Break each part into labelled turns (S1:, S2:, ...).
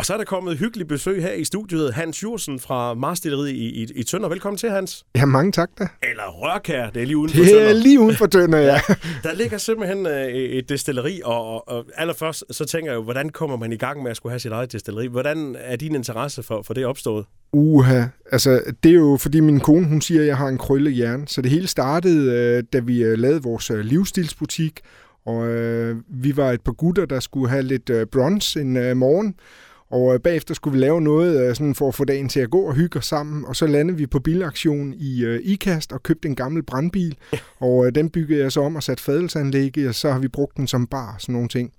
S1: Og så er der kommet hyggelig besøg her i studiet. Hans Jursen fra Marstilleriet i, i, i Tønder. Velkommen til, Hans.
S2: Ja, mange tak da.
S1: Eller Rørkær, det er lige uden for
S2: Det
S1: Tønder.
S2: er lige uden for Tønder, ja.
S1: Der ligger simpelthen øh, et destilleri, og, og, og allerførst så tænker jeg jo, hvordan kommer man i gang med at skulle have sit eget destilleri? Hvordan er din interesse for, for det opstået?
S2: Uha, altså det er jo fordi min kone, hun siger, at jeg har en krølle hjerne. Så det hele startede, øh, da vi øh, lavede vores livsstilsbutik, og øh, vi var et par gutter, der skulle have lidt øh, bronze en øh, morgen. Og øh, bagefter skulle vi lave noget øh, sådan for at få dagen til at gå og hygge os sammen. Og så landede vi på bilaktion i øh, IKAST og købte en gammel brandbil. Og øh, den byggede jeg så om og satte fadelsanlæg i, og så har vi brugt den som bar og sådan nogle ting.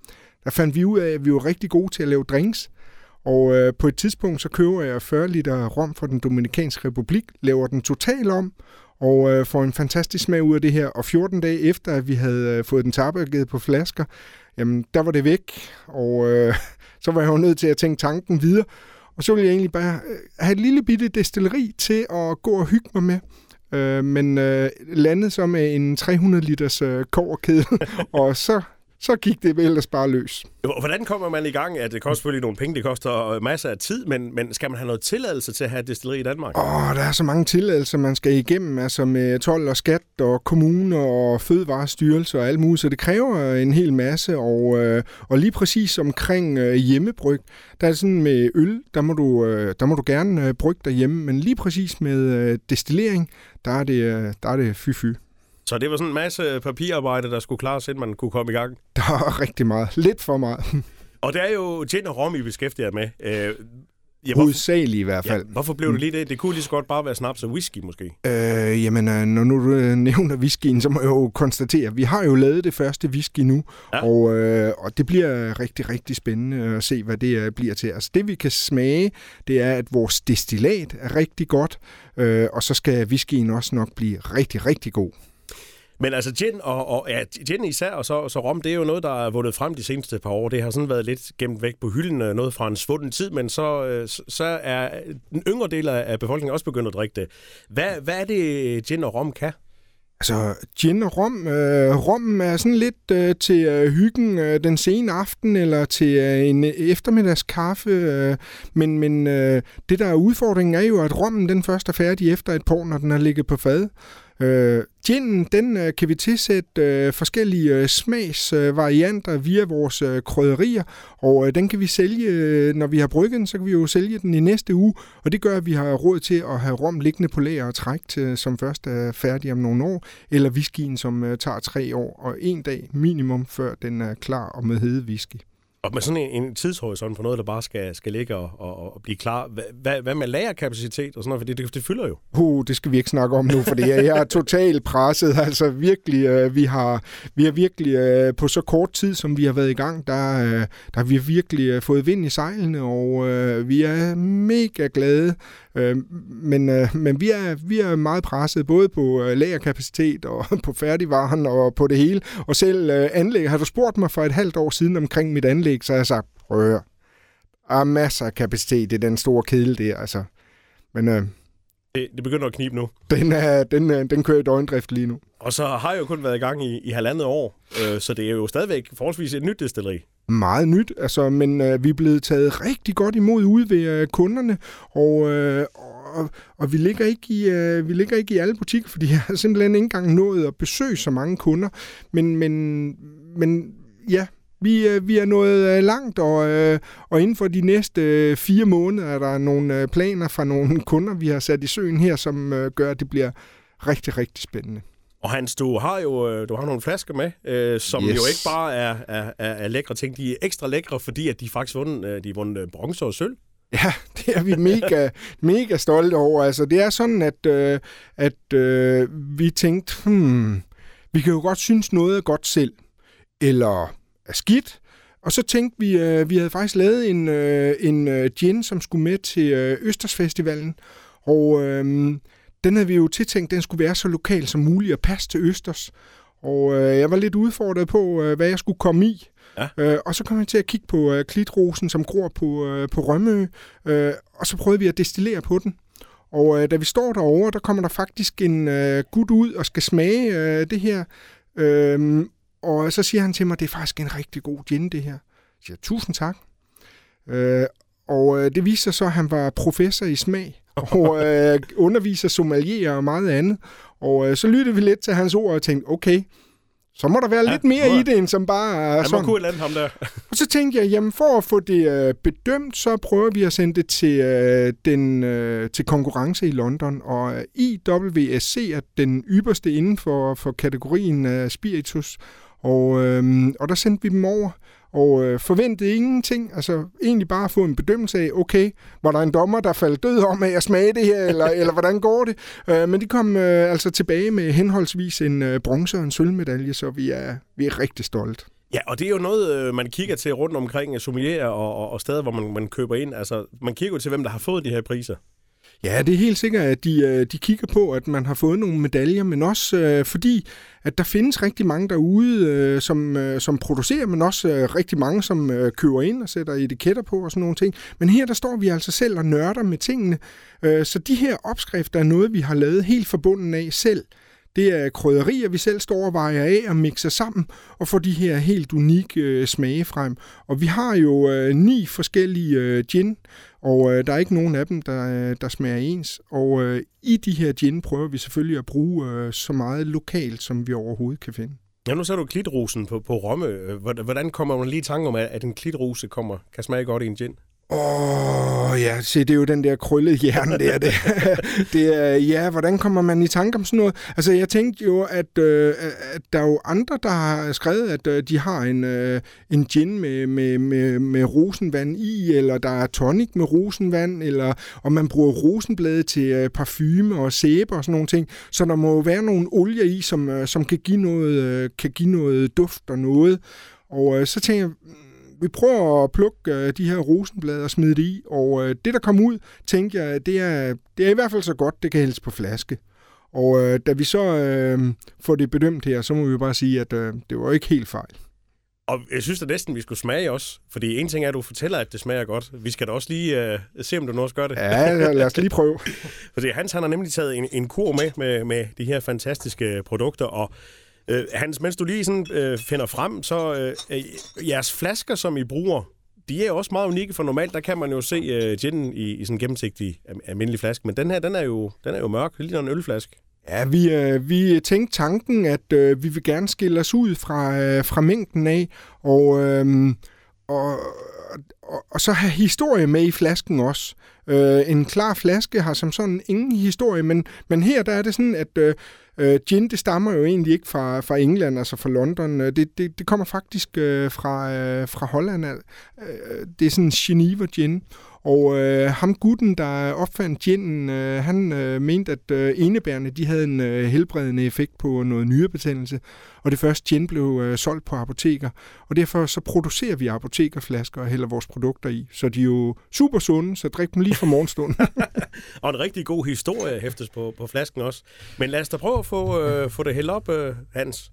S2: Der fandt vi ud af, at vi var rigtig gode til at lave drinks. Og øh, på et tidspunkt, så køber jeg 40 liter rom fra den Dominikanske Republik, laver den total om, og øh, får en fantastisk smag ud af det her. Og 14 dage efter, at vi havde øh, fået den tabagget på flasker, jamen, der var det væk, og øh, så var jeg jo nødt til at tænke tanken videre. Og så ville jeg egentlig bare øh, have et lille bitte destilleri til at gå og hygge mig med. Øh, men øh, landede så med en 300 liters øh, koverkedel, og så, så gik det ellers bare løs.
S1: Hvordan kommer man i gang? At det koster selvfølgelig nogle penge, det koster masser af tid, men, men skal man have noget tilladelse til at have destilleri i Danmark?
S2: Åh, der er så mange tilladelser, man skal igennem, altså med 12 og skat og kommune og fødevarestyrelse og alt muligt, så det kræver en hel masse, og, øh, og lige præcis omkring øh, hjemmebryg, der er sådan med øl, der må du, øh, der må du gerne øh, brygge derhjemme, men lige præcis med øh, destillering, der er det, øh, der er det fy-fy.
S1: Så det var sådan en masse papirarbejde, der skulle klares, inden man kunne komme i gang.
S2: Der er rigtig meget. Lidt for meget.
S1: Og det er jo gin og rom, I beskæftiger med. Øh, ja,
S2: Hovedsageligt i hvert
S1: ja,
S2: fald.
S1: hvorfor blev det lige det? Det kunne lige så godt bare være snaps og whisky, måske.
S2: Øh, jamen, øh, når nu du øh, nævner whiskyen, så må jeg jo konstatere, at vi har jo lavet det første whisky nu,
S1: Ja.
S2: ja. og, øh, og det bliver rigtig, rigtig spændende at se, hvad det øh, bliver til. Altså det, vi kan smage, det er, at vores destillat er rigtig godt, øh, og så skal whiskyen også nok blive rigtig, rigtig god.
S1: Men altså gin og, og ja, gin især og så, så rom, det er jo noget, der er vundet frem de seneste par år. Det har sådan været lidt gemt væk på hylden, øh, noget fra en svunden tid, men så, øh, så- er den yngre del af befolkningen også begyndt at drikke det. Hvad, hvad er det, gin og rom kan?
S2: Altså, gin og rom. Øh, rommen er sådan lidt øh, til øh, hyggen øh, den sene aften, eller til øh, en eftermiddagskaffe. Øh, men men øh, det, der er udfordringen, er jo, at rommen den først er færdig efter et par, når den har ligget på fad. Øh, ginen, den øh, kan vi tilsætte øh, forskellige øh, smagsvarianter øh, via vores øh, krydderier, og øh, den kan vi sælge, øh, når vi har brygget den, så kan vi jo sælge den i næste uge, og det gør, at vi har råd til at have rom liggende på lager og træk til, øh, som først er færdig om nogle år, eller whiskyen, som øh, tager tre år og en dag minimum, før den er klar og med hede whisky.
S1: Og med sådan en, en tidshorisont for noget, der bare skal, skal ligge og, og, og blive klar. Hvad, hvad, med lagerkapacitet og sådan noget? For det, det, det fylder jo.
S2: Uh, det skal vi ikke snakke om nu, fordi jeg er totalt presset. Altså virkelig, øh, vi har, vi har virkelig øh, på så kort tid, som vi har været i gang, der, øh, der har vi virkelig øh, fået vind i sejlene, og øh, vi er mega glade. Øh, men øh, men vi, er, vi er meget presset, både på øh, lagerkapacitet og på færdigvaren og på det hele. Og selv øh, anlæg, har du spurgt mig for et halvt år siden omkring mit anlæg, så har jeg sagt, høre, der er masser af kapacitet i den store kedel der, altså. Men øh,
S1: Det, det begynder at knibe nu.
S2: den, er, den, er, den kører i døgndrift lige nu.
S1: Og så har jeg jo kun været i gang i, i halvandet år, øh, så det er jo stadigvæk forholdsvis et nyt destilleri.
S2: Meget nyt, altså, men øh, vi er blevet taget rigtig godt imod ude ved øh, kunderne, og, øh, og, og vi, ligger ikke i, øh, vi ligger ikke i alle butikker, fordi jeg har simpelthen ikke engang nået at besøge så mange kunder. Men, men, men ja, vi, øh, vi er nået øh, langt, og, øh, og inden for de næste øh, fire måneder er der nogle øh, planer fra nogle kunder, vi har sat i søen her, som øh, gør, at det bliver rigtig, rigtig spændende.
S1: Og Hans, du har jo øh, du har nogle flasker med, øh, som yes. Jo ikke bare er, er, er, er lækre ting. De er ekstra lækre, fordi at de faktisk vundet, øh, de har vundet øh, bronze og sølv.
S2: Ja, det er vi mega, mega stolte over. Altså, det er sådan, at, øh, at øh, vi tænkte, hmm, vi kan jo godt synes noget er godt selv, eller er skidt. Og så tænkte vi, øh, vi havde faktisk lavet en, øh, en øh, gin, som skulle med til øh, Østersfestivalen. Og øh, den havde vi jo tiltænkt, den skulle være så lokal som muligt og passe til Østers. Og øh, jeg var lidt udfordret på, øh, hvad jeg skulle komme i.
S1: Ja.
S2: Øh, og så kom jeg til at kigge på øh, klitrosen, som gror på, øh, på Rømø. Øh, og så prøvede vi at destillere på den. Og øh, da vi står derovre, der kommer der faktisk en øh, gut ud og skal smage øh, det her. Øh, og så siger han til mig, det er faktisk en rigtig god gin, det her. Jeg siger, tusind tak. Øh, og og det viste sig så, at han var professor i smag, og øh, underviser sommelier og meget andet. Og øh, så lyttede vi lidt til hans ord og tænkte, okay, så må der være ja, lidt mere må, i det, end som bare
S1: er
S2: sådan.
S1: Må kunne ham der.
S2: og så tænkte jeg, jamen for at få det øh, bedømt, så prøver vi at sende det til, øh, den, øh, til konkurrence i London. Og øh, IWSC er den ypperste inden for, for kategorien øh, spiritus. Og, øh, og der sendte vi dem over og øh, forventede ingenting. Altså egentlig bare få en bedømmelse af, okay, var der en dommer, der faldt død om, at jeg smage det her, eller, eller hvordan går det? Øh, men de kom øh, altså tilbage med henholdsvis en øh, bronze og en sølvmedalje, så vi er, vi er rigtig stolt.
S1: Ja, og det er jo noget, øh, man kigger til rundt omkring sommelier og, og, og steder, hvor man, man køber ind. Altså, man kigger jo til, hvem der har fået de her priser.
S2: Ja, det er helt sikkert, at de, øh, de kigger på, at man har fået nogle medaljer, men også øh, fordi, at der findes rigtig mange derude, øh, som, øh, som producerer, men også øh, rigtig mange, som øh, køber ind og sætter etiketter på og sådan nogle ting. Men her, der står vi altså selv og nørder med tingene. Øh, så de her opskrifter er noget, vi har lavet helt forbundet af selv. Det er krydderier, vi selv står og vejer af og mixer sammen og får de her helt unikke øh, smage frem. Og vi har jo øh, ni forskellige øh, gin, og øh, der er ikke nogen af dem, der, øh, der smager ens. Og øh, i de her gin prøver vi selvfølgelig at bruge øh, så meget lokalt, som vi overhovedet kan finde.
S1: Ja, nu så du klitrosen på, på Romme. Hvordan kommer man lige i tanke om, at en klitrose kommer, kan smage godt i en gin?
S2: Åh, oh, ja, se, det er jo den der krøllede hjerne der. Det, det er, ja, hvordan kommer man i tanke om sådan noget? Altså, jeg tænkte jo, at, øh, at der er jo andre, der har skrevet, at øh, de har en, øh, en gin med, med, med, med rosenvand i, eller der er tonic med rosenvand, eller om man bruger rosenblade til øh, parfume og sæbe og sådan nogle ting. Så der må jo være nogle olier i, som, øh, som kan, give noget, øh, kan give noget duft og noget. Og øh, så tænker jeg, vi prøver at plukke øh, de her rosenblade og smide det i, og øh, det, der kom ud, tænkte jeg, det er, det er i hvert fald så godt, det kan hældes på flaske. Og øh, da vi så øh, får det bedømt her, så må vi bare sige, at øh, det var ikke helt fejl.
S1: Og jeg synes da næsten, vi skulle smage også. Fordi en ting er, at du fortæller, at det smager godt. Vi skal da også lige uh, se, om du nu også gør det.
S2: Ja, lad os lige prøve.
S1: fordi Hans han har nemlig taget en, en kur med, med med de her fantastiske produkter. Og Øh, Hans, mens du lige sådan, øh, finder frem, så øh, øh jeres flasker, som I bruger, de er også meget unikke, for normalt der kan man jo se øh, ginen i, i sådan en gennemsigtig almindelig flaske, men den her, den er jo, den er jo mørk, lige en ølflaske.
S2: Ja, vi, øh, vi tænkte tanken, at øh, vi vil gerne skille os ud fra, øh, fra mængden af, og, øh, og, og, og så have historie med i flasken også. Øh, en klar flaske har som sådan ingen historie, men, men her der er det sådan, at øh, Øh, gin, det stammer jo egentlig ikke fra, fra England, altså fra London. Øh, det, det, det kommer faktisk øh, fra, øh, fra Holland. Øh, det er sådan Geneva gin. Og øh, ham gutten, der opfandt ginen, øh, han øh, mente, at øh, enebærne de havde en øh, helbredende effekt på noget nyrebetændelse. Og det første gin blev øh, solgt på apoteker. Og derfor så producerer vi apotekerflasker og hælder vores produkter i. Så de er jo super sunde, så drik dem lige fra morgenstunden.
S1: og en rigtig god historie hæftes på, på flasken også. Men lad os da prøve at få, øh, få det hældt op, øh, Hans.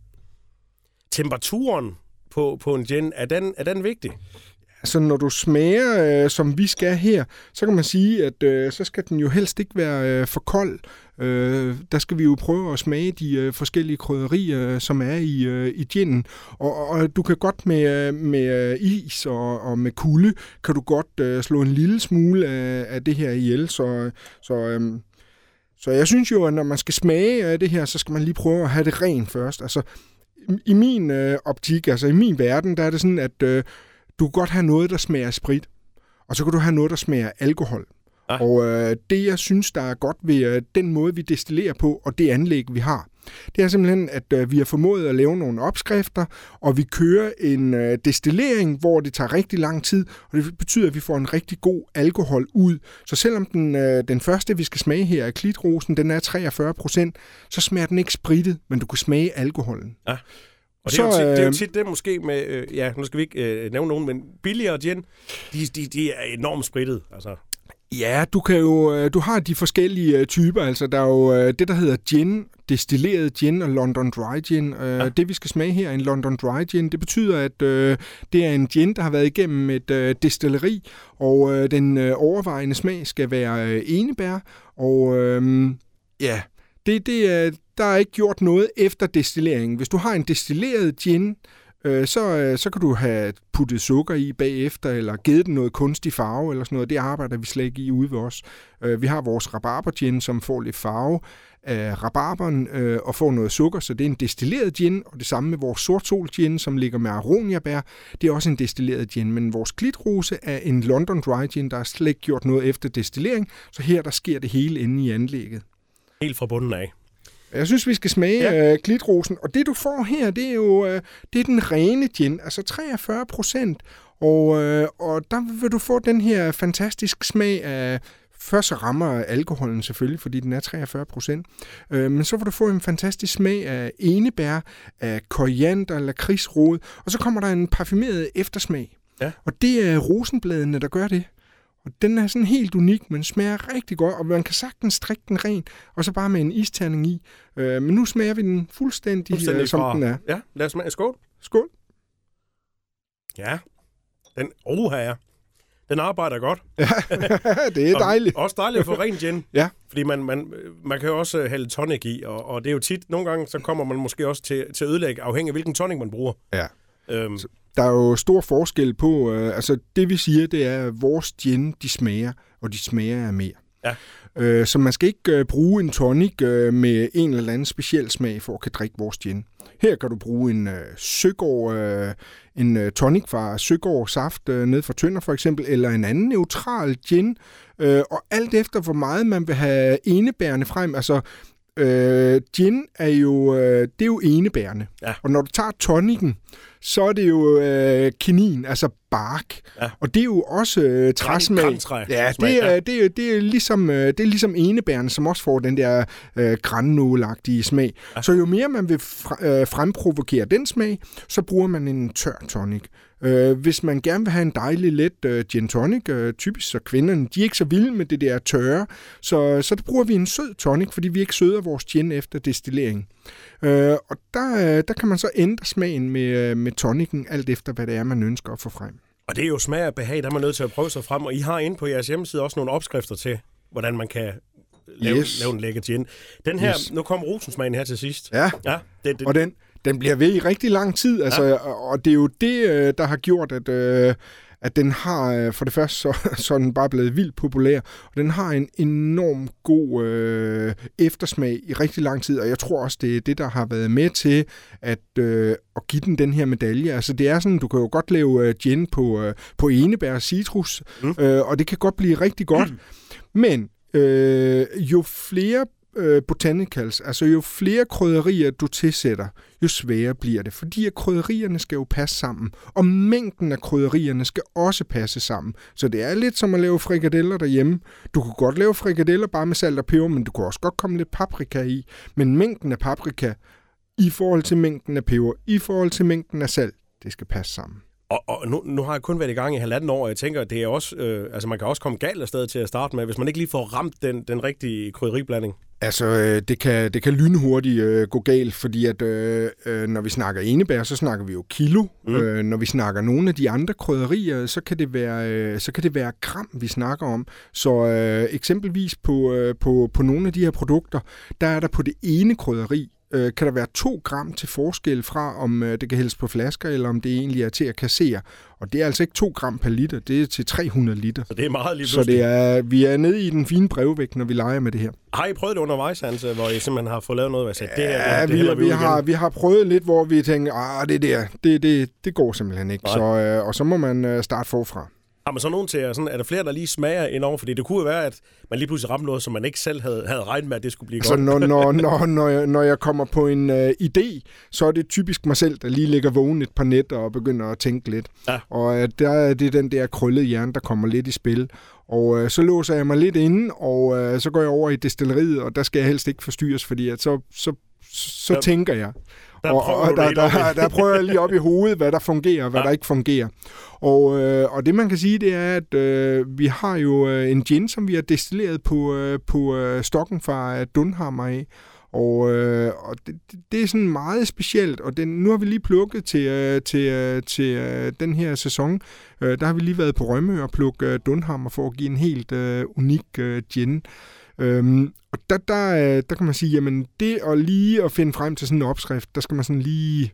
S1: Temperaturen på, på en gin, er den, er den vigtig?
S2: Altså, når du smager, øh, som vi skal her, så kan man sige, at øh, så skal den jo helst ikke være øh, for kold. Øh, der skal vi jo prøve at smage de øh, forskellige krydderier, øh, som er i, øh, i ginen. Og, og du kan godt med, øh, med øh, is og, og med kulde, kan du godt øh, slå en lille smule af, af det her ihjel. Så, så, øh, så jeg synes jo, at når man skal smage af det her, så skal man lige prøve at have det rent først. Altså, i min øh, optik, altså i min verden, der er det sådan, at øh, du kan godt have noget, der smager sprit, og så kan du have noget, der smager alkohol. Ah. Og øh, det, jeg synes, der er godt ved øh, den måde, vi destillerer på, og det anlæg, vi har, det er simpelthen, at øh, vi har formået at lave nogle opskrifter, og vi kører en øh, destillering, hvor det tager rigtig lang tid, og det betyder, at vi får en rigtig god alkohol ud. Så selvom den, øh, den første, vi skal smage her, er klitrosen, den er 43 procent, så smager den ikke spritet, men du kan smage alkoholen.
S1: Ah. Og det, så, er tit, det er jo tit det måske med, øh, ja, nu skal vi ikke øh, nævne nogen, men billigere gin, de, de, de er enormt spritet. Altså.
S2: Ja, du kan jo, øh, du har de forskellige øh, typer, altså der er jo øh, det, der hedder gin, destilleret gin og London Dry Gin. Ja. Det, vi skal smage her, er en London Dry Gin. Det betyder, at øh, det er en gin, der har været igennem et øh, destilleri, og øh, den øh, overvejende smag skal være øh, enebær. Og øh, ja, det, det, er, der er ikke gjort noget efter destilleringen. Hvis du har en destilleret gin, øh, så, øh, så kan du have puttet sukker i bagefter, eller givet den noget kunstig farve, eller sådan noget. Det arbejder vi slet ikke i ude ved os. Øh, vi har vores rabarbergin, som får lidt farve af rabarberen øh, og får noget sukker, så det er en destilleret gin, og det samme med vores sortsol gin, som ligger med aroniabær, det er også en destilleret gin, men vores glitrose er en London Dry Gin, der er slet ikke gjort noget efter destillering, så her der sker det hele inde i anlægget.
S1: Helt fra bunden af.
S2: Jeg synes, vi skal smage ja. øh, glitrosen, og det du får her, det er jo øh, det er den rene gin, altså 43 procent, og, øh, og der vil du få den her fantastisk smag af Først så rammer alkoholen selvfølgelig, fordi den er 43 procent. Øh, men så vil du få en fantastisk smag af enebær, af koriander, lakridsrod, og så kommer der en parfumeret eftersmag.
S1: Ja.
S2: Og det er rosenbladene, der gør det. Og den er sådan helt unik, men smager rigtig godt, og man kan sagtens strikke den ren, og så bare med en isterning i. Øh, men nu smager vi den fuldstændig, fuldstændig øh, som fra... den er.
S1: Ja, lad os smage. Skål.
S2: Skål.
S1: Ja, den, oh her, den arbejder godt.
S2: Ja, det er dejligt.
S1: Og også dejligt at få ren gin.
S2: ja.
S1: Fordi man, man, man kan jo også øh, hælde tonic i, og, og det er jo tit, nogle gange, så kommer man måske også til, til at ødelægge, afhængig af hvilken tonic man bruger.
S2: Ja. Øhm. Der er jo stor forskel på, øh, altså det vi siger, det er, at vores gin, de smager, og de smager af mere.
S1: Ja.
S2: Øh, så man skal ikke øh, bruge en tonic øh, med en eller anden speciel smag for at kan drikke vores gin. Her kan du bruge en øh, Søgaard, øh, en øh, tonic fra Søgaard Saft øh, ned fra Tønder for eksempel, eller en anden neutral gin. Øh, og alt efter, hvor meget man vil have enebærende frem. Altså, øh, gin er jo, øh, det er jo enebærende.
S1: Ja.
S2: Og når du tager tonikken, så er det jo øh, kinin, altså bark.
S1: Ja.
S2: Og det er jo også øh, træsmag. Ja, det er, det, er, det, er ligesom, øh, det er ligesom enebærende, som også får den der øh, grannålagtige smag. Ja. Så jo mere man vil fr- øh, fremprovokere den smag, så bruger man en tør tonic. Øh, hvis man gerne vil have en dejlig let øh, gin tonic, øh, typisk så kvinderne, de er ikke så vilde med det der tørre, så, så der bruger vi en sød tonic, fordi vi ikke søder vores gin efter destillering. Øh, og der, øh, der kan man så ændre smagen med, øh, med tonicen, alt efter hvad det er, man ønsker at få frem.
S1: Og det er jo smag og behag, der er man nødt til at prøve sig frem, og I har inde på jeres hjemmeside også nogle opskrifter til, hvordan man kan lave, yes. lave en lækker gin. Den her, yes. nu kom rosensmagen her til sidst.
S2: Ja,
S1: ja det, det,
S2: og den, den bliver ved i rigtig lang tid, altså, ja. og det er jo det, øh, der har gjort, at, øh, at den har, øh, for det første, så, så den bare blevet vildt populær, og den har en enorm god øh, eftersmag i rigtig lang tid, og jeg tror også, det er det, der har været med til at, øh, at give den den her medalje. Altså det er sådan, du kan jo godt lave øh, gin på, øh, på enebær og citrus, mm. øh, og det kan godt blive rigtig godt, mm. men øh, jo flere øh, botanicals, altså jo flere krydderier du tilsætter, jo sværere bliver det, fordi at krydderierne skal jo passe sammen, og mængden af krydderierne skal også passe sammen. Så det er lidt som at lave frikadeller derhjemme. Du kan godt lave frikadeller bare med salt og peber, men du kan også godt komme lidt paprika i. Men mængden af paprika i forhold til mængden af peber, i forhold til mængden af salt, det skal passe sammen.
S1: Og, og nu, nu har jeg kun været i gang i halvanden år, og jeg tænker, det er også, øh, altså man kan også komme galt afsted til at starte med, hvis man ikke lige får ramt den, den rigtige krydderiblanding.
S2: Altså, øh, det kan, det kan lynhurtigt øh, gå galt, fordi at øh, øh, når vi snakker enebær, så snakker vi jo kilo. Mm. Øh, når vi snakker nogle af de andre krydderier, så kan det være, øh, så kan det være gram, vi snakker om. Så øh, eksempelvis på, øh, på, på nogle af de her produkter, der er der på det ene krydderi, øh, kan der være to gram til forskel fra, om øh, det kan hældes på flasker, eller om det egentlig er til at kassere. Og det er altså ikke 2 gram per liter, det er til 300 liter.
S1: Så det er meget lige
S2: Så det er, vi er nede i den fine brevvægt, når vi leger med det her.
S1: Har I prøvet det undervejs, Hans, hvor I simpelthen har fået lavet noget? Altså,
S2: det, ja, det, det, det vi, vi, har, vi har prøvet lidt, hvor vi tænker, ah, det der, det, det, det går simpelthen ikke. Så, øh, og så må man øh, starte forfra.
S1: Har man så nogen til, sådan, er der flere, der lige smager indover? Fordi det kunne jo være, at man lige pludselig ramte noget, som man ikke selv havde, havde regnet med, at det skulle blive
S2: altså,
S1: godt.
S2: Når, når, når, når, jeg, når jeg kommer på en uh, idé, så er det typisk mig selv, der lige ligger vågen et par nætter og begynder at tænke lidt.
S1: Ja.
S2: Og uh, der er det den der krøllede hjerne, der kommer lidt i spil. Og uh, så låser jeg mig lidt inde, og uh, så går jeg over i destilleriet, og der skal jeg helst ikke forstyrres, fordi at så, så, så ja. tænker jeg.
S1: Der og, og
S2: der, der, der, prøver jeg lige op i hovedet, hvad der fungerer og hvad ja. der ikke fungerer. Og, øh, og det man kan sige, det er, at øh, vi har jo øh, en gin, som vi har destilleret på, øh, på øh, stokken fra Dunhammer af. Og, øh, og det, det er sådan meget specielt, og den, nu har vi lige plukket til, øh, til, øh, til øh, den her sæson. Øh, der har vi lige været på Rømø og plukket øh, Dunhammer for at give en helt øh, unik øh, gin. Øhm, og der, der, øh, der kan man sige, jamen det at lige at finde frem til sådan en opskrift, der skal man sådan lige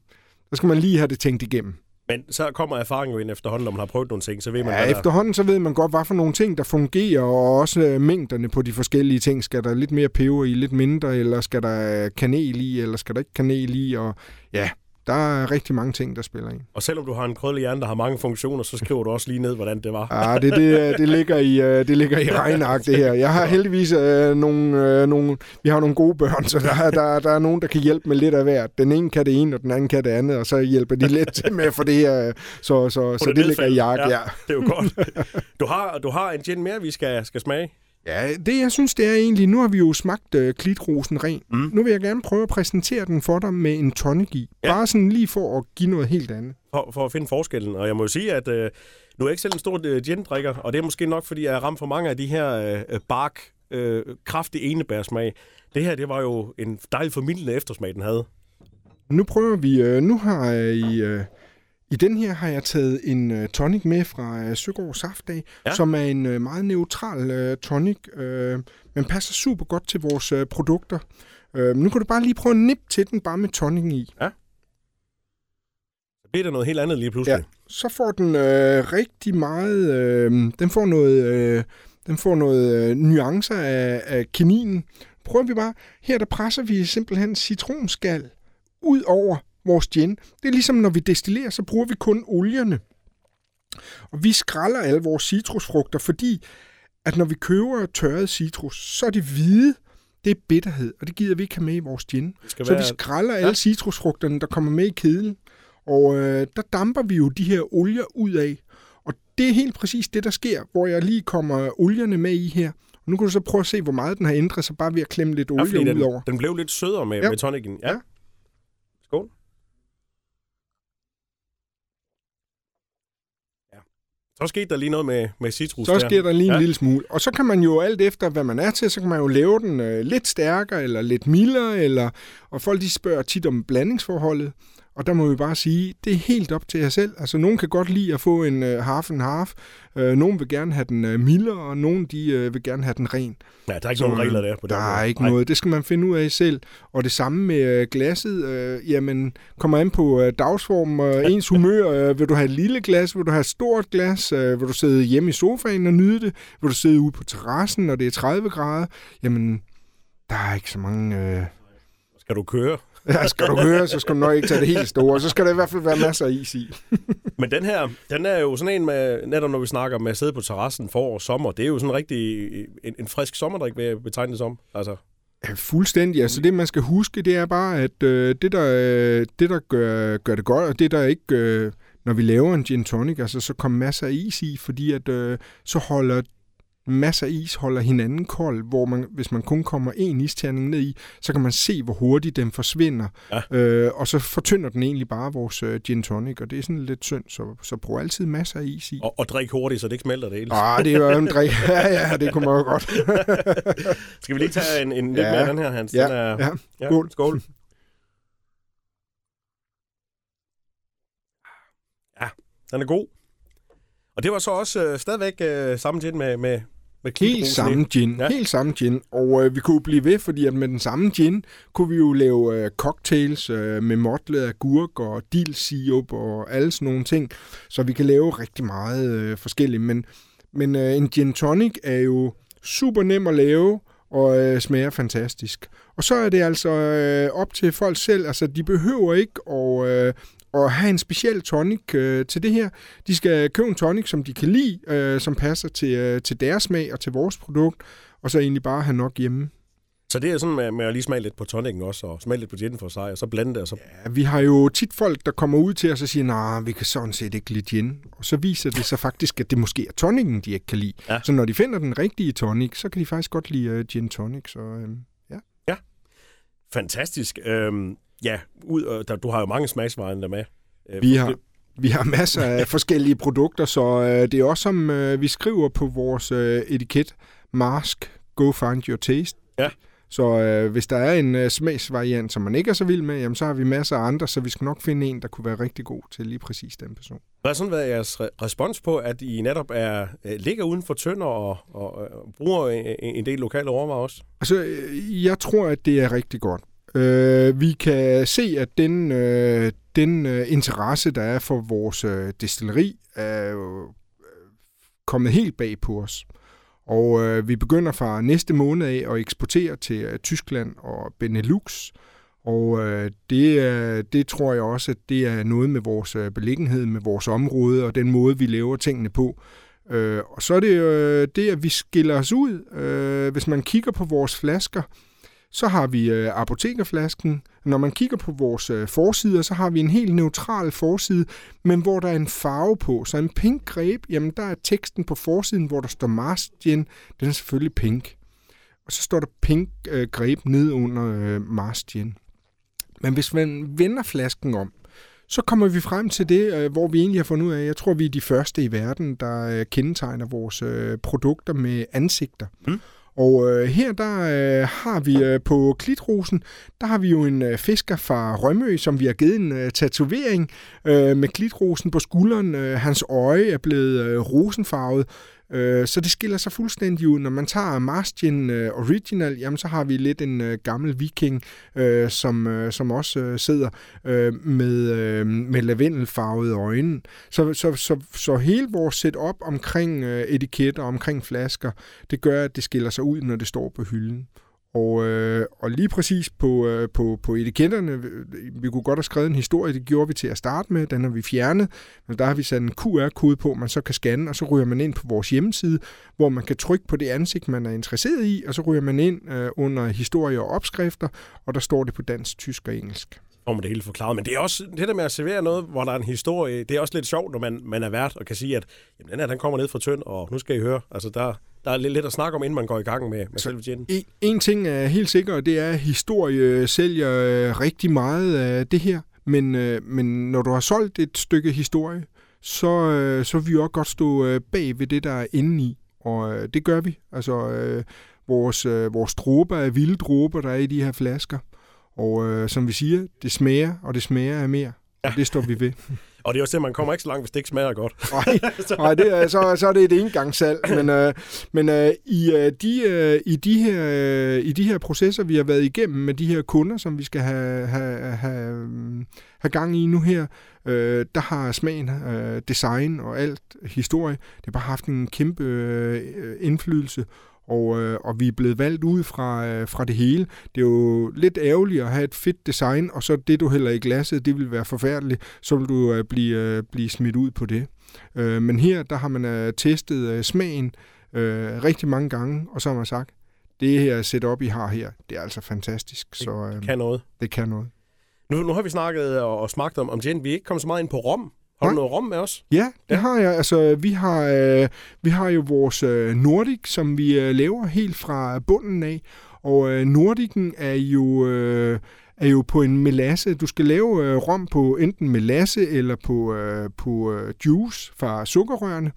S2: Så skal man lige have det tænkt igennem.
S1: Men så kommer erfaringen jo ind efterhånden, når man har prøvet nogle ting, så ved man,
S2: Ja,
S1: der-
S2: efterhånden så ved man godt, hvad for nogle ting, der fungerer, og også øh, mængderne på de forskellige ting. Skal der lidt mere peber i, lidt mindre, eller skal der øh, kanel i, eller skal der ikke kanel i? Og ja, der er rigtig mange ting, der spiller ind.
S1: Og selvom du har en krøllet hjerne, der har mange funktioner, så skriver du også lige ned, hvordan det var.
S2: Ja, det, det, det, ligger i, øh, det ligger i regnark, det her. Jeg har heldigvis øh, nogle, øh, nogle, vi har nogle gode børn, så der, er- der, der er nogen, der kan hjælpe med lidt af hvert. Den ene kan det ene, og den anden kan det andet, og så hjælper de lidt til med for det her. Så, så, så
S1: det
S2: det ligger i jak,
S1: Ja.
S2: ja.
S1: Det er jo godt. Du har, du har en gin mere, vi skal, skal smage.
S2: Ja, det jeg synes, det er egentlig, nu har vi jo smagt øh, klitrosen ren.
S1: Mm.
S2: Nu vil jeg gerne prøve at præsentere den for dig med en tonic i.
S1: Ja.
S2: Bare sådan lige for at give noget helt andet.
S1: for, for at finde forskellen. Og jeg må jo sige, at øh, nu er jeg ikke selv en stor øh, gin-drikker, og det er måske nok, fordi jeg har ramt for mange af de her øh, bark, øh, kraftig enebærsmag. Det her, det var jo en dejlig formidlende eftersmag, den havde.
S2: Nu prøver vi, øh, nu har jeg i, øh, i den her har jeg taget en øh, tonic med fra øh, Søgaard Saftdag,
S1: Ja.
S2: ja. som er en øh, meget neutral øh, tonic, øh, men passer super godt til vores øh, produkter. Øh, nu kan du bare lige prøve at nippe til den, bare med tonic i.
S1: Så bliver der noget helt andet lige pludselig.
S2: Ja. Så får den øh, rigtig meget, øh, den får noget, øh, den får noget øh, nuancer af, af kaninen. Prøver vi bare, her der presser vi simpelthen citronskal ud over vores gin. Det er ligesom når vi destillerer, så bruger vi kun olierne. Og vi skræller alle vores citrusfrugter, fordi at når vi køber tørret citrus, så er det hvide, det er bitterhed, og det gider vi ikke have med i vores gin. Så
S1: være,
S2: vi skræller alle citrusfrugterne, der kommer med i kedlen, og øh, der damper vi jo de her olier ud af. Og det er helt præcis det, der sker, hvor jeg lige kommer olierne med i her. Og nu kan du så prøve at se, hvor meget den har ændret sig, bare ved at klemme lidt
S1: ja,
S2: olie
S1: fordi
S2: ud over.
S1: den, blev lidt sødere med,
S2: Ja.
S1: med tonicen. Ja.
S2: Ja.
S1: Skål. Ja. Så skete der lige noget med, med citrus
S2: Så
S1: der.
S2: sker der lige en
S1: Ja.
S2: lille smule. Og så kan man jo alt efter, hvad man er til, så kan man jo lave den øh, lidt stærkere, eller lidt mildere, eller, og folk de spørger tit om blandingsforholdet. Og der må vi bare sige, det er helt op til jer selv. Altså, nogen kan godt lide at få en øh, half and half. Øh, nogen vil gerne have den øh, mildere, og nogen de, øh, vil gerne have den ren.
S1: Ja, der er ikke
S2: Så,
S1: nogen regler der på
S2: Der
S1: den
S2: er
S1: måde.
S2: ikke
S1: Nej.
S2: noget. Det skal man finde ud af selv. Og det samme med øh, glasset. Øh, jamen, kommer an på øh, dagsform og ens humør. Øh, vil du have et lille glas? Vil du have et stort glas? Øh, vil du sidde hjemme i sofaen og nyde det? Vil du sidde ude på terrassen, når det er 30 grader? Jamen, der er ikke så mange... Øh...
S1: Skal du køre?
S2: Ja, skal du høre, så skal du nok ikke tage det helt store. Så skal der i hvert fald være masser af is i.
S1: Men den her, den er jo sådan en med, netop når vi snakker med at sidde på terrassen forår og sommer, det er jo sådan en rigtig en, en frisk sommerdrik, vil jeg betegne det som. Altså,
S2: Ja, Fuldstændig. Altså det, man skal huske, det er bare, at øh, det, der, øh, det, der gør, gør det godt, og det, der ikke... Øh, når vi laver en gin tonic, altså, så kommer masser af is i, fordi at, øh, så holder masser af is holder hinanden kold, hvor man, hvis man kun kommer en isterning ned i, så kan man se, hvor hurtigt den forsvinder.
S1: Ja.
S2: Øh, og så fortynder den egentlig bare vores øh, gin tonic, og det er sådan lidt synd, så, så brug altid masser af is i.
S1: og, og drik hurtigt, så det ikke smelter det hele.
S2: Ah, det er jo en drik. Ja, ja, det kunne man jo godt.
S1: Skal vi lige tage en, en lidt
S2: Ja.
S1: mere den her, Hans?
S2: Ja,
S1: Den er,
S2: ja.
S1: ja,
S2: Skål.
S1: skål. Ja, den er god. Og det var så også øh, stadigvæk øh, samme med, med
S2: Helt
S1: klitrosen i.
S2: samme gin,
S1: Ja.
S2: helt samme gin. Og øh, vi kunne blive ved, fordi at med den samme gin, kunne vi jo lave øh, cocktails øh, med motlet agurk og dildsirup og alle sådan nogle ting. Så vi kan lave rigtig meget øh, forskelligt. Men, men øh, en gin tonic er jo super nem at lave og øh, smager fantastisk. Og så er det altså øh, op til folk selv. Altså, de behøver ikke at, øh, at have en speciel tonic øh, til det her. De skal købe en tonic, som de kan lide, øh, som passer til, øh, til deres smag og til vores produkt, og så egentlig bare have nok hjemme.
S1: Så det er sådan med, med at lige smage lidt på tonicen også, og smage lidt på ginen for sig, og så blande det, og så...
S2: Ja, vi har jo tit folk, der kommer ud til os og siger, nej, vi kan sådan set ikke lide gin. Og så viser det sig faktisk, at det måske er tonicen, de ikke kan lide.
S1: Ja.
S2: Så når de finder den rigtige tonic, så kan de faktisk godt lide uh, gin tonic. Så, øh, ja.
S1: Fantastisk. Øhm, ja, ud, øh, der, du har jo mange smagsvarianter med. Øh,
S2: Vi har, vi har masser af forskellige produkter, så øh, det er også som øh, vi skriver på vores øh, etiket, Mask, Go Find Your Taste.
S1: Ja.
S2: Så øh, hvis der er en øh, smagsvariant, som man ikke er så vild med, jamen, så har vi masser af andre, så vi skal nok finde en, der kunne være rigtig god til lige præcis den person.
S1: Hvad har sådan været jeres re- respons på, at I netop er, øh, ligger uden for tønder og, og, og bruger en, en del lokale råvarer også?
S2: Altså, øh, jeg tror, at det er rigtig godt. Øh, vi kan se, at den, øh, den øh, interesse, der er for vores øh, destilleri, er jo øh, kommet helt bag på os. Og øh, vi begynder fra næste måned af at eksportere til øh, Tyskland og Benelux. Og øh, det, øh, det tror jeg også, at det er noget med vores øh, beliggenhed, med vores område og den måde, vi laver tingene på. Øh, og så er det øh, det, at vi skiller os ud. Øh, hvis man kigger på vores flasker, så har vi øh, apotekerflasken. Når man kigger på vores øh, forsider, så har vi en helt neutral forside, men hvor der er en farve på. Så en pink greb, jamen der er teksten på forsiden, hvor der står Mars Gin. Den er selvfølgelig pink. Og så står der pink øh, greb ned under øh, Mars Gin. Men hvis man vender flasken om, så kommer vi frem til det, øh, hvor vi egentlig har fundet ud af, jeg tror, vi er de første i verden, der øh, kendetegner vores øh, produkter med ansigter. Mm. Og øh, her der øh, har vi øh, på klitrosen, der har vi jo en øh, fisker fra Rømø, som vi har givet en øh, tatovering øh, med klitrosen på skulderen. Øh, hans øje er blevet øh, rosenfarvet, Øh, så det skiller sig fuldstændig ud. Når man tager Marsgen øh, Original, jamen så har vi lidt en øh, gammel viking, øh, som, øh, som også øh, sidder øh, med, øh, med lavendelfarvede øjne. Så, så, så, så hele vores setup omkring øh, etiketter, omkring flasker, det gør, at det skiller sig ud, når det står på hylden. Og, øh, og lige præcis på, øh, på, på etiketterne, øh, vi kunne godt have skrevet en historie, det gjorde vi til at starte med, den har vi fjernet, men der har vi sat en QR-kode på, man så kan scanne, og så ryger man ind på vores hjemmeside, hvor man kan trykke på det ansigt, man er interesseret i, og så ryger man ind øh, under historie og opskrifter, og der står det på dansk, tysk og engelsk
S1: om det hele forklaret. Men det er også det der med at servere noget, hvor der er en historie. Det er også lidt sjovt, når man, man er vært og kan sige, at jamen, den her den kommer ned fra tynd, og nu skal I høre. Altså, der, der er lidt, lidt at snakke om, inden man går i gang med, med selve.
S2: En, en ting er helt sikkert, det er, at historie sælger øh, rigtig meget af det her. Men, øh, men når du har solgt et stykke historie, så, øh, så vil vi også godt stå bag ved det, der er inde i. Og det gør vi. Altså, vores, vores dråber er vilde dråber, der er i de her flasker. Og øh, som vi siger, det smager, og det smager af mere. Ja. Og det står vi ved.
S1: Og det er også det, man kommer ikke så langt, hvis det ikke smager godt.
S2: Nej, nej det er, så, så er det et engangssalg. Men, øh, men øh, i, øh, de, øh, i, de her, øh, i de her processer, vi har været igennem med de her kunder, som vi skal have, have, have, have gang i nu her, øh, der har smagen, øh, design og alt historie, det har bare haft en kæmpe øh, indflydelse og, øh, og vi er blevet valgt ud fra, øh, fra det hele. Det er jo lidt ærgerligt at have et fedt design, og så det, du hælder i glasset, det vil være forfærdeligt. Så vil du øh, blive, øh, blive smidt ud på det. Øh, men her, der har man øh, testet øh, smagen øh, rigtig mange gange, og så har man sagt, det her setup, I har her, det er altså fantastisk.
S1: Det så, øh, kan noget.
S2: Det kan noget.
S1: Nu, nu har vi snakket og, og smagt om, om gin. Vi er ikke kommet så meget ind på rom. Har du noget rom med os?
S2: Ja, det ja. har jeg. Altså, vi har, øh, vi har jo vores øh, Nordic, som vi øh, laver helt fra bunden af. Og øh, Nordicen er jo... Øh, er jo på en melasse. Du skal lave øh, rom på enten melasse eller på, øh, på øh, juice fra sukkerrørene.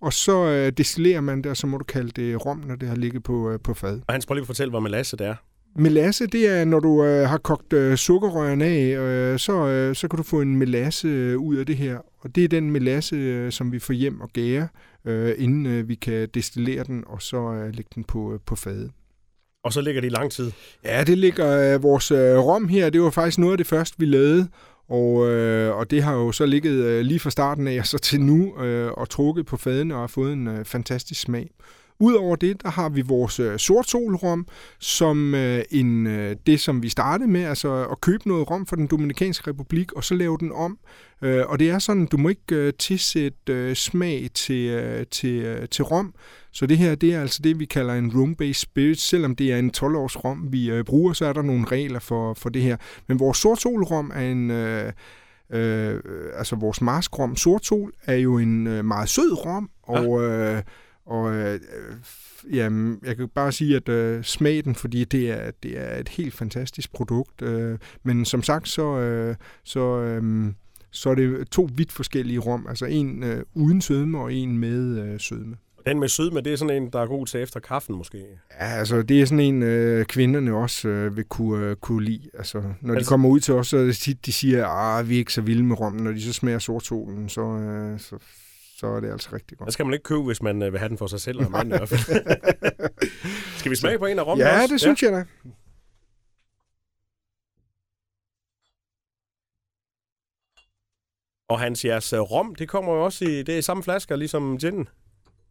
S2: Og så øh, destillerer man det, og så må du kalde det rom, når det har ligget på, øh, på fad.
S1: Og Hans, prøv lige at fortælle, hvad melasse det er.
S2: Melasse, det er, når du øh, har kogt øh, sukkerrøren af, øh, så, øh, så kan du få en melasse øh, ud af det her. Og det er den melasse, øh, som vi får hjem og gære, øh, inden øh, vi kan destillere den, og så øh, lægge den på, øh, på fade.
S1: Og så ligger det i lang tid?
S2: Ja, det ligger øh, vores øh, rom her. Det var faktisk noget af det første, vi lavede. Og, øh, og det har jo så ligget øh, lige fra starten af og så til nu øh, og trukket på fadene og har fået en øh, fantastisk smag. Udover det, der har vi vores øh, sortsolrom, som øh, en, øh, det, som vi startede med, altså at købe noget rom fra den Dominikanske Republik, og så lave den om. Øh, og det er sådan, du må ikke øh, tilsætte øh, smag til, øh, til, øh, til rom. Så det her, det er altså det, vi kalder en room-based spirit. Selvom det er en 12-års rom, vi øh, bruger, så er der nogle regler for, for det her. Men vores sortsolrom er en... Øh, Øh, altså vores maskrom sortsol er jo en øh, meget sød rom, og, øh, og øh, jamen, jeg kan bare sige, at øh, smagen, fordi det er, det er et helt fantastisk produkt. Øh, men som sagt, så, øh, så, øh, så er det to vidt forskellige rom. Altså en øh, uden sødme og en med øh, sødme.
S1: Den med sødme, det er sådan en, der er god til efter kaffen måske?
S2: Ja, altså det er sådan en, øh, kvinderne også øh, vil kunne, øh, kunne lide. Altså, når altså, de kommer ud til os, så tit, de siger, at ah, vi er ikke så vilde med rom. Når de så smager sortsolen, så, øh, så så er det altså rigtig godt.
S1: Det skal man ikke købe, hvis man øh, vil have den for sig selv. Eller manden, i hvert fald. skal vi smage på en af rommene
S2: Ja,
S1: også?
S2: det synes jeg da.
S1: Og hans jeres øh, rom, det kommer jo også i det er samme flasker, ligesom gin.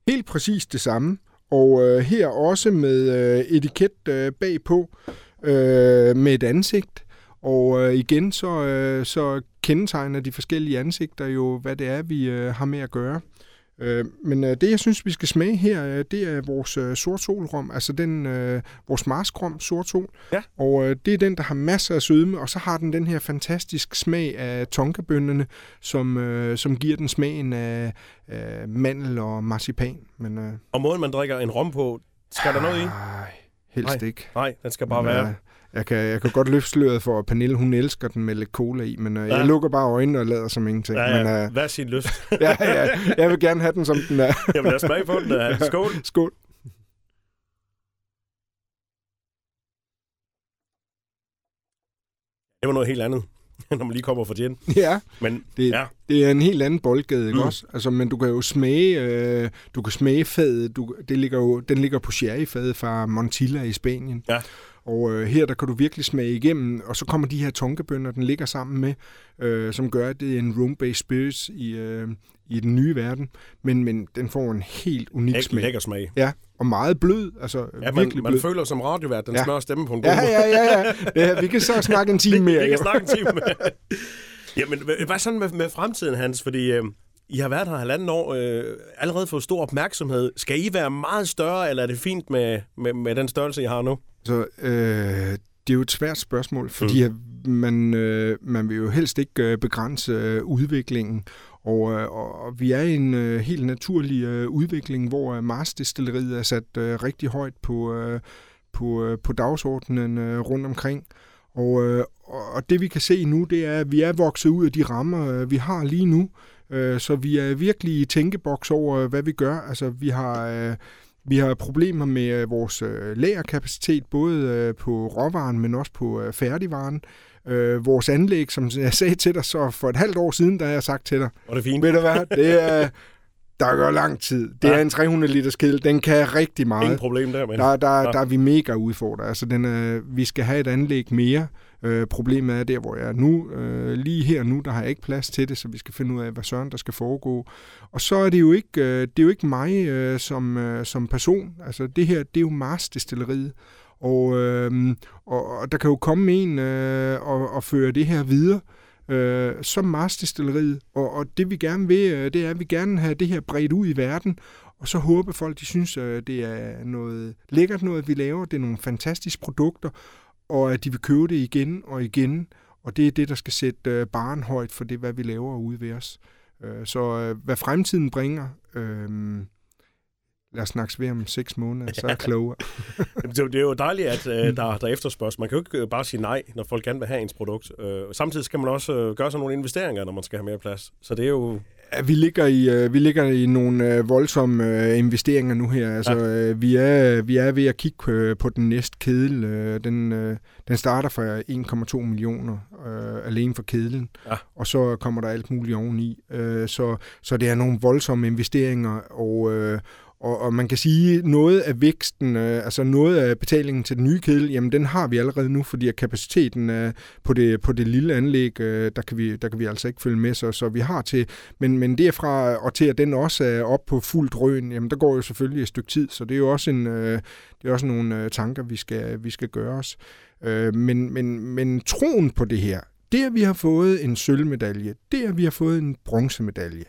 S2: Helt præcis det samme. Og øh, her også med øh, etiket øh, bagpå øh, med et ansigt. Og øh, igen så, øh, så kendetegner de forskellige ansigter jo, hvad det er, vi øh, har med at gøre. Øh, men øh, det, jeg synes, vi skal smage her, øh, det er vores øh, sortsolrom, altså den, øh, vores marskrom sortsol.
S1: Ja.
S2: Og øh, det er den, der har masser af sødme, og så har den den her fantastisk smag af tonkabønnerne, som, øh, som giver den smagen af øh, mandel og marcipan. Men, øh,
S1: Og måden, man drikker en rom på, skal der noget i?
S2: Ej, helst
S1: Nej.
S2: ikke.
S1: Nej, den skal bare
S2: Men,
S1: være.
S2: øh, Jeg kan, jeg kan godt løfte sløret for, at Pernille hun elsker den med lidt cola i, men øh,
S1: Ja.
S2: jeg lukker bare øjnene og lader som ingenting.
S1: Ja, ja.
S2: Men, øh,
S1: Hvad er sin lyst?
S2: ja, ja, jeg vil gerne have den, som den er.
S1: Jamen lad os smage på den. Uh, skål.
S2: Skål.
S1: Det var noget helt andet, når man lige kommer fra gin.
S2: Ja,
S1: Men
S2: det,
S1: ja,
S2: det er en helt anden boldgade, ikke
S1: Mm.
S2: mm. også? Altså, men du kan jo smage, øh, du kan smage fadet. Du, det ligger jo, den ligger på sherryfadet fra Montilla i Spanien.
S1: Ja.
S2: Og øh, her der kan du virkelig smage igennem, og så kommer de her tonkebønner, den ligger sammen med, øh, som gør, at det er en room-based spirits i, øh, i den nye verden. Men, men den får en helt unik
S1: læk,
S2: smag.
S1: lækker smag.
S2: Ja, og meget blød, altså
S1: Ja, man,
S2: virkelig
S1: man
S2: blød.
S1: føler som radiovært, den
S2: Ja.
S1: smører stemmen på en god
S2: Ja, ja, ja, ja. ja. Vi kan så snakke en time mere.
S1: Vi kan
S2: jo.
S1: snakke en time med. Jamen, hvad- hvad sådan med, med fremtiden, Hans? Fordi øh, I har været her halvanden år, øh, allerede fået stor opmærksomhed. Skal I være meget større, eller er det fint med, med, med den størrelse, I har nu?
S2: Så øh, det er jo et svært spørgsmål, fordi mm. man, øh, man vil jo helst ikke øh, begrænse øh, udviklingen. Og, øh, og og vi er i en øh, helt naturlig øh, udvikling, hvor øh, Mars-destilleriet er sat øh, rigtig højt på, øh, på, øh, på dagsordenen øh, rundt omkring. Og, øh, og og det vi kan se nu, det er, at vi er vokset ud af de rammer, øh, vi har lige nu. Øh, så vi er virkelig i tænkeboks over, øh, hvad vi gør. Altså, vi har... Øh, vi har problemer med øh, vores øh, lagerkapacitet, både øh, på råvaren, men også på færdigvaren. Øh, vores anlæg, som jeg sagde til dig så for et halvt år siden, der har jeg sagt til dig,
S1: Og det er fint.
S2: ved du hvad, det er, der går lang tid. Det
S1: Ja.
S2: er en 300 liters kedel, den kan rigtig meget.
S1: Ingen problem der, men...
S2: Der, der,
S1: Ja.
S2: der er vi mega udfordret. Altså, den vi skal have et anlæg mere. Øh, problemet er der, hvor jeg er nu. Øh, lige her nu, der har jeg ikke plads til det, så vi skal finde ud af, hvad søren der skal foregå. Og så er det jo ikke, øh, det er jo ikke mig øh, som, øh, som person. Altså, det her, det er jo Mars-destilleriet. Og, øh, og, og der kan jo komme en øh, og, og føre det her videre øh, som Mars-destilleriet. Og, og det vi gerne vil, øh, det er, at vi gerne have det her bredt ud i verden, og så håber folk, de synes, øh, det er noget lækkert noget, vi laver. Det er nogle fantastiske produkter, og at de vil købe det igen og igen. Og det er det, der skal sætte øh, baren højt for det, hvad vi laver ude ved os. Øh, så øh, hvad fremtiden bringer, øh, lad os snakke ved om seks måneder, så er jeg klogere.
S1: Det er jo- er dejligt, at øh, der, der efterspørges. Man kan jo ikke bare sige nej, når folk gerne vil have ens produkt. Øh, samtidig skal man også øh, gøre sig nogle investeringer, når man skal have mere plads. Så det er jo...
S2: Vi ligger i øh, vi ligger i nogle øh, voldsomme øh, investeringer nu her. Altså
S1: Ja.
S2: vi er vi er ved at kigge på, den næste kedel. Den den starter fra 1,2 millioner øh, alene for kedlen.
S1: Ja.
S2: Og så kommer der alt muligt oveni. Øh, så så det er nogle voldsomme investeringer og øh, og, og man kan sige, noget af væksten, øh, altså noget af betalingen til den nye kedel, jamen den har vi allerede nu, fordi at kapaciteten øh, på, det, på det lille anlæg, øh, der, kan vi, der kan vi altså ikke følge med, så, så vi har til men, men derfra og til, at den også er op på fuld drøn, jamen der går jo selvfølgelig et stykke tid, så det er jo også, en, øh, det er også nogle øh, tanker, vi skal, vi skal gøre os. Øh, men, men, men troen på det her, det at vi har fået en sølvmedalje, det at vi har fået en bronzemedalje,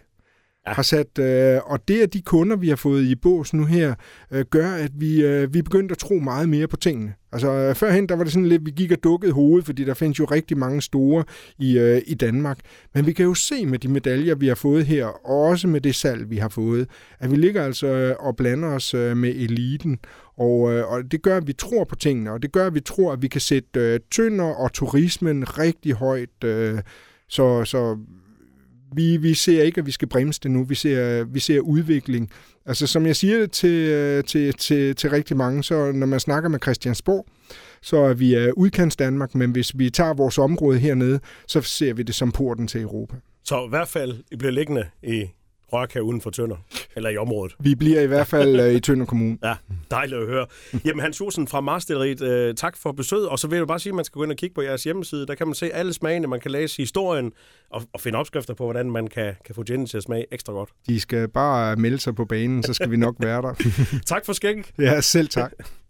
S2: Ja. har sat, øh, og det at de kunder, vi har fået i bås nu her, øh, gør, at vi, øh, vi er begyndt at tro meget mere på tingene. Altså øh, førhen, der var det sådan lidt, vi gik og dukkede hovedet, fordi der findes jo rigtig mange store i, øh, i Danmark. Men vi kan jo se med de medaljer, vi har fået her, og også med det salg, vi har fået, at vi ligger altså øh, og blander os øh, med eliten. Og, øh, og det gør, at vi tror på tingene, og det gør, at vi tror, at vi kan sætte øh, tønder og turismen rigtig højt. Øh, så, så vi, vi ser ikke, at vi skal bremse det nu. Vi ser, vi ser udvikling. Altså, som jeg siger til, øh, til, til, til rigtig mange, så når man snakker med Christiansborg, så er vi af udkants Danmark, men hvis vi tager vores område hernede, så ser vi det som porten til Europa.
S1: Så i hvert fald, I bliver liggende i rørkage uden for Tønder, eller i området.
S2: Vi bliver i hvert fald øh, i Tønder Kommune.
S1: Ja, dejligt at høre. Jamen Hans Josen fra Marstilleriet, øh, tak for besøget, og så vil jeg bare sige, at man skal gå ind og kigge på jeres hjemmeside. Der kan man se alle smagene, man kan læse historien og, og finde opskrifter på, hvordan man kan, kan få gin til at smage ekstra godt.
S2: De skal bare melde sig på banen, så skal vi nok være der.
S1: tak for skæg.
S2: Ja, selv tak.